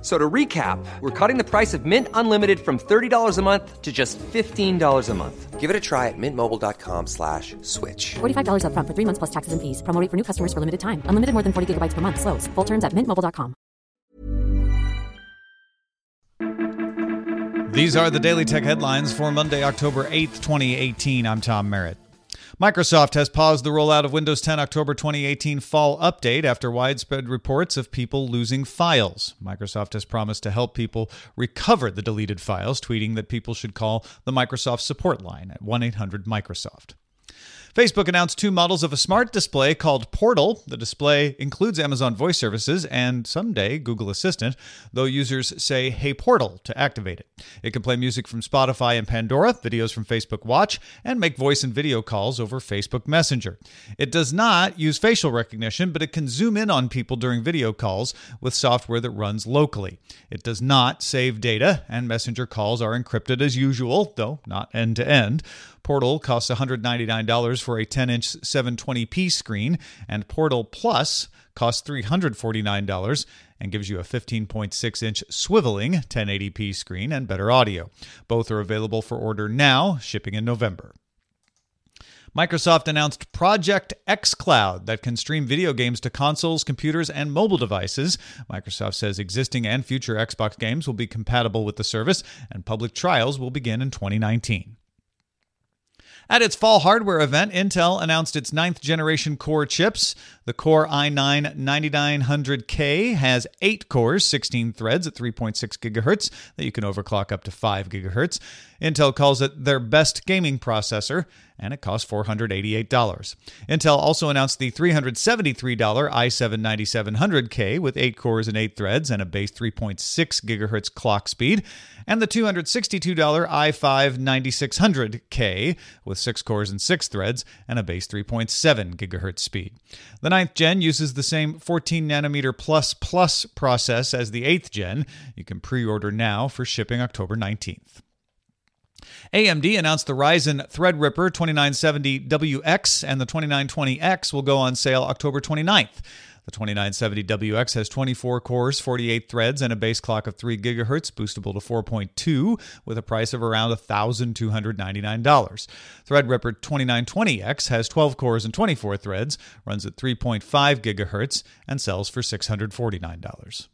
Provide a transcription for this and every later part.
So to recap, we're cutting the price of Mint Unlimited from $30 a month to just $15 a month. Give it a try at mintmobile.com slash switch. $45 upfront for three months plus taxes and fees. Promo rate for new customers for limited time. Unlimited more than 40 gigabytes per month. Slows. Full terms at mintmobile.com. These are the Daily Tech headlines for Monday, October 8th, 2018. I'm Tom Merritt. Microsoft has paused the rollout of Windows 10 October 2018 fall update after widespread reports of people losing files. Microsoft has promised to help people recover the deleted files, tweeting that people should call the Microsoft support line at 1 800 Microsoft. Facebook announced two models of a smart display called Portal. The display includes Amazon Voice Services and someday Google Assistant, though users say Hey Portal to activate it. It can play music from Spotify and Pandora, videos from Facebook Watch, and make voice and video calls over Facebook Messenger. It does not use facial recognition, but it can zoom in on people during video calls with software that runs locally. It does not save data, and Messenger calls are encrypted as usual, though not end to end. Portal costs $199 for a 10 inch 720p screen, and Portal Plus costs $349 and gives you a 15.6 inch swiveling 1080p screen and better audio. Both are available for order now, shipping in November. Microsoft announced Project xCloud that can stream video games to consoles, computers, and mobile devices. Microsoft says existing and future Xbox games will be compatible with the service, and public trials will begin in 2019. At its fall hardware event, Intel announced its ninth generation Core chips. The Core i9 9900K has eight cores, 16 threads at 3.6 gigahertz that you can overclock up to 5 gigahertz. Intel calls it their best gaming processor, and it costs $488. Intel also announced the $373 i7 9700K with 8 cores and 8 threads and a base 3.6 gigahertz clock speed, and the $262 i5 9600K with 6 cores and 6 threads and a base 3.7 gigahertz speed. The ninth gen uses the same 14 nanometer plus plus process as the 8th gen. You can pre order now for shipping October 19th. AMD announced the Ryzen Threadripper 2970WX and the 2920X will go on sale October 29th. The 2970WX has 24 cores, 48 threads, and a base clock of 3 GHz, boostable to 4.2, with a price of around $1,299. Threadripper 2920X has 12 cores and 24 threads, runs at 3.5 GHz, and sells for $649.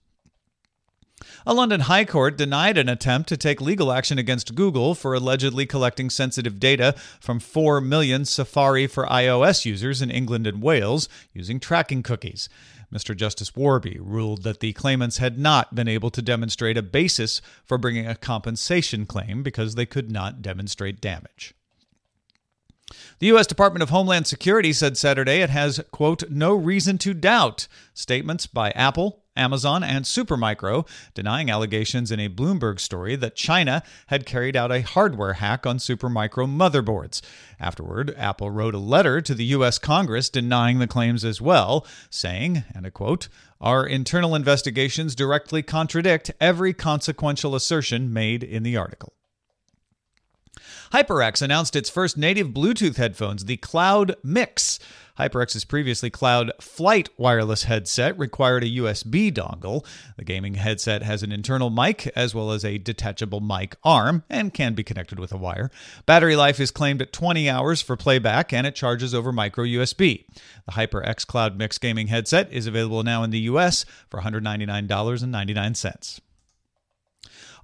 A London High Court denied an attempt to take legal action against Google for allegedly collecting sensitive data from 4 million Safari for iOS users in England and Wales using tracking cookies. Mr. Justice Warby ruled that the claimants had not been able to demonstrate a basis for bringing a compensation claim because they could not demonstrate damage. The U.S. Department of Homeland Security said Saturday it has, quote, no reason to doubt statements by Apple, Amazon, and Supermicro denying allegations in a Bloomberg story that China had carried out a hardware hack on Supermicro motherboards. Afterward, Apple wrote a letter to the U.S. Congress denying the claims as well, saying, and I quote, Our internal investigations directly contradict every consequential assertion made in the article. HyperX announced its first native Bluetooth headphones, the Cloud Mix. HyperX's previously Cloud Flight wireless headset required a USB dongle. The gaming headset has an internal mic as well as a detachable mic arm and can be connected with a wire. Battery life is claimed at 20 hours for playback and it charges over micro USB. The HyperX Cloud Mix gaming headset is available now in the US for $199.99.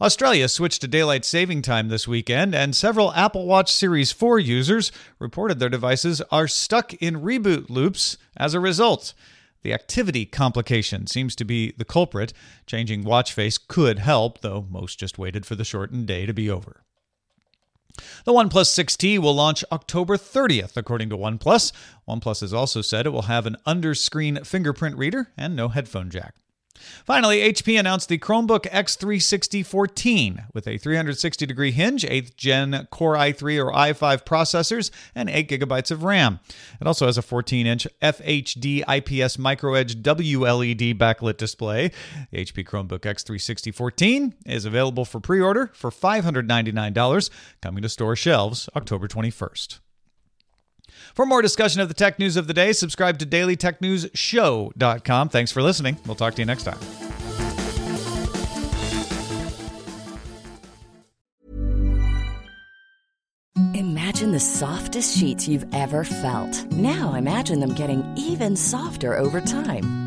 Australia switched to daylight saving time this weekend, and several Apple Watch Series 4 users reported their devices are stuck in reboot loops as a result. The activity complication seems to be the culprit. Changing watch face could help, though most just waited for the shortened day to be over. The OnePlus 6T will launch October 30th, according to OnePlus. OnePlus has also said it will have an under-screen fingerprint reader and no headphone jack. Finally, HP announced the Chromebook X360 14 with a 360 degree hinge, 8th gen Core i3 or i5 processors, and 8 gigabytes of RAM. It also has a 14 inch FHD IPS MicroEdge WLED backlit display. The HP Chromebook X360 14 is available for pre order for $599, coming to store shelves October 21st. For more discussion of the tech news of the day, subscribe to dailytechnewsshow.com. Thanks for listening. We'll talk to you next time. Imagine the softest sheets you've ever felt. Now imagine them getting even softer over time.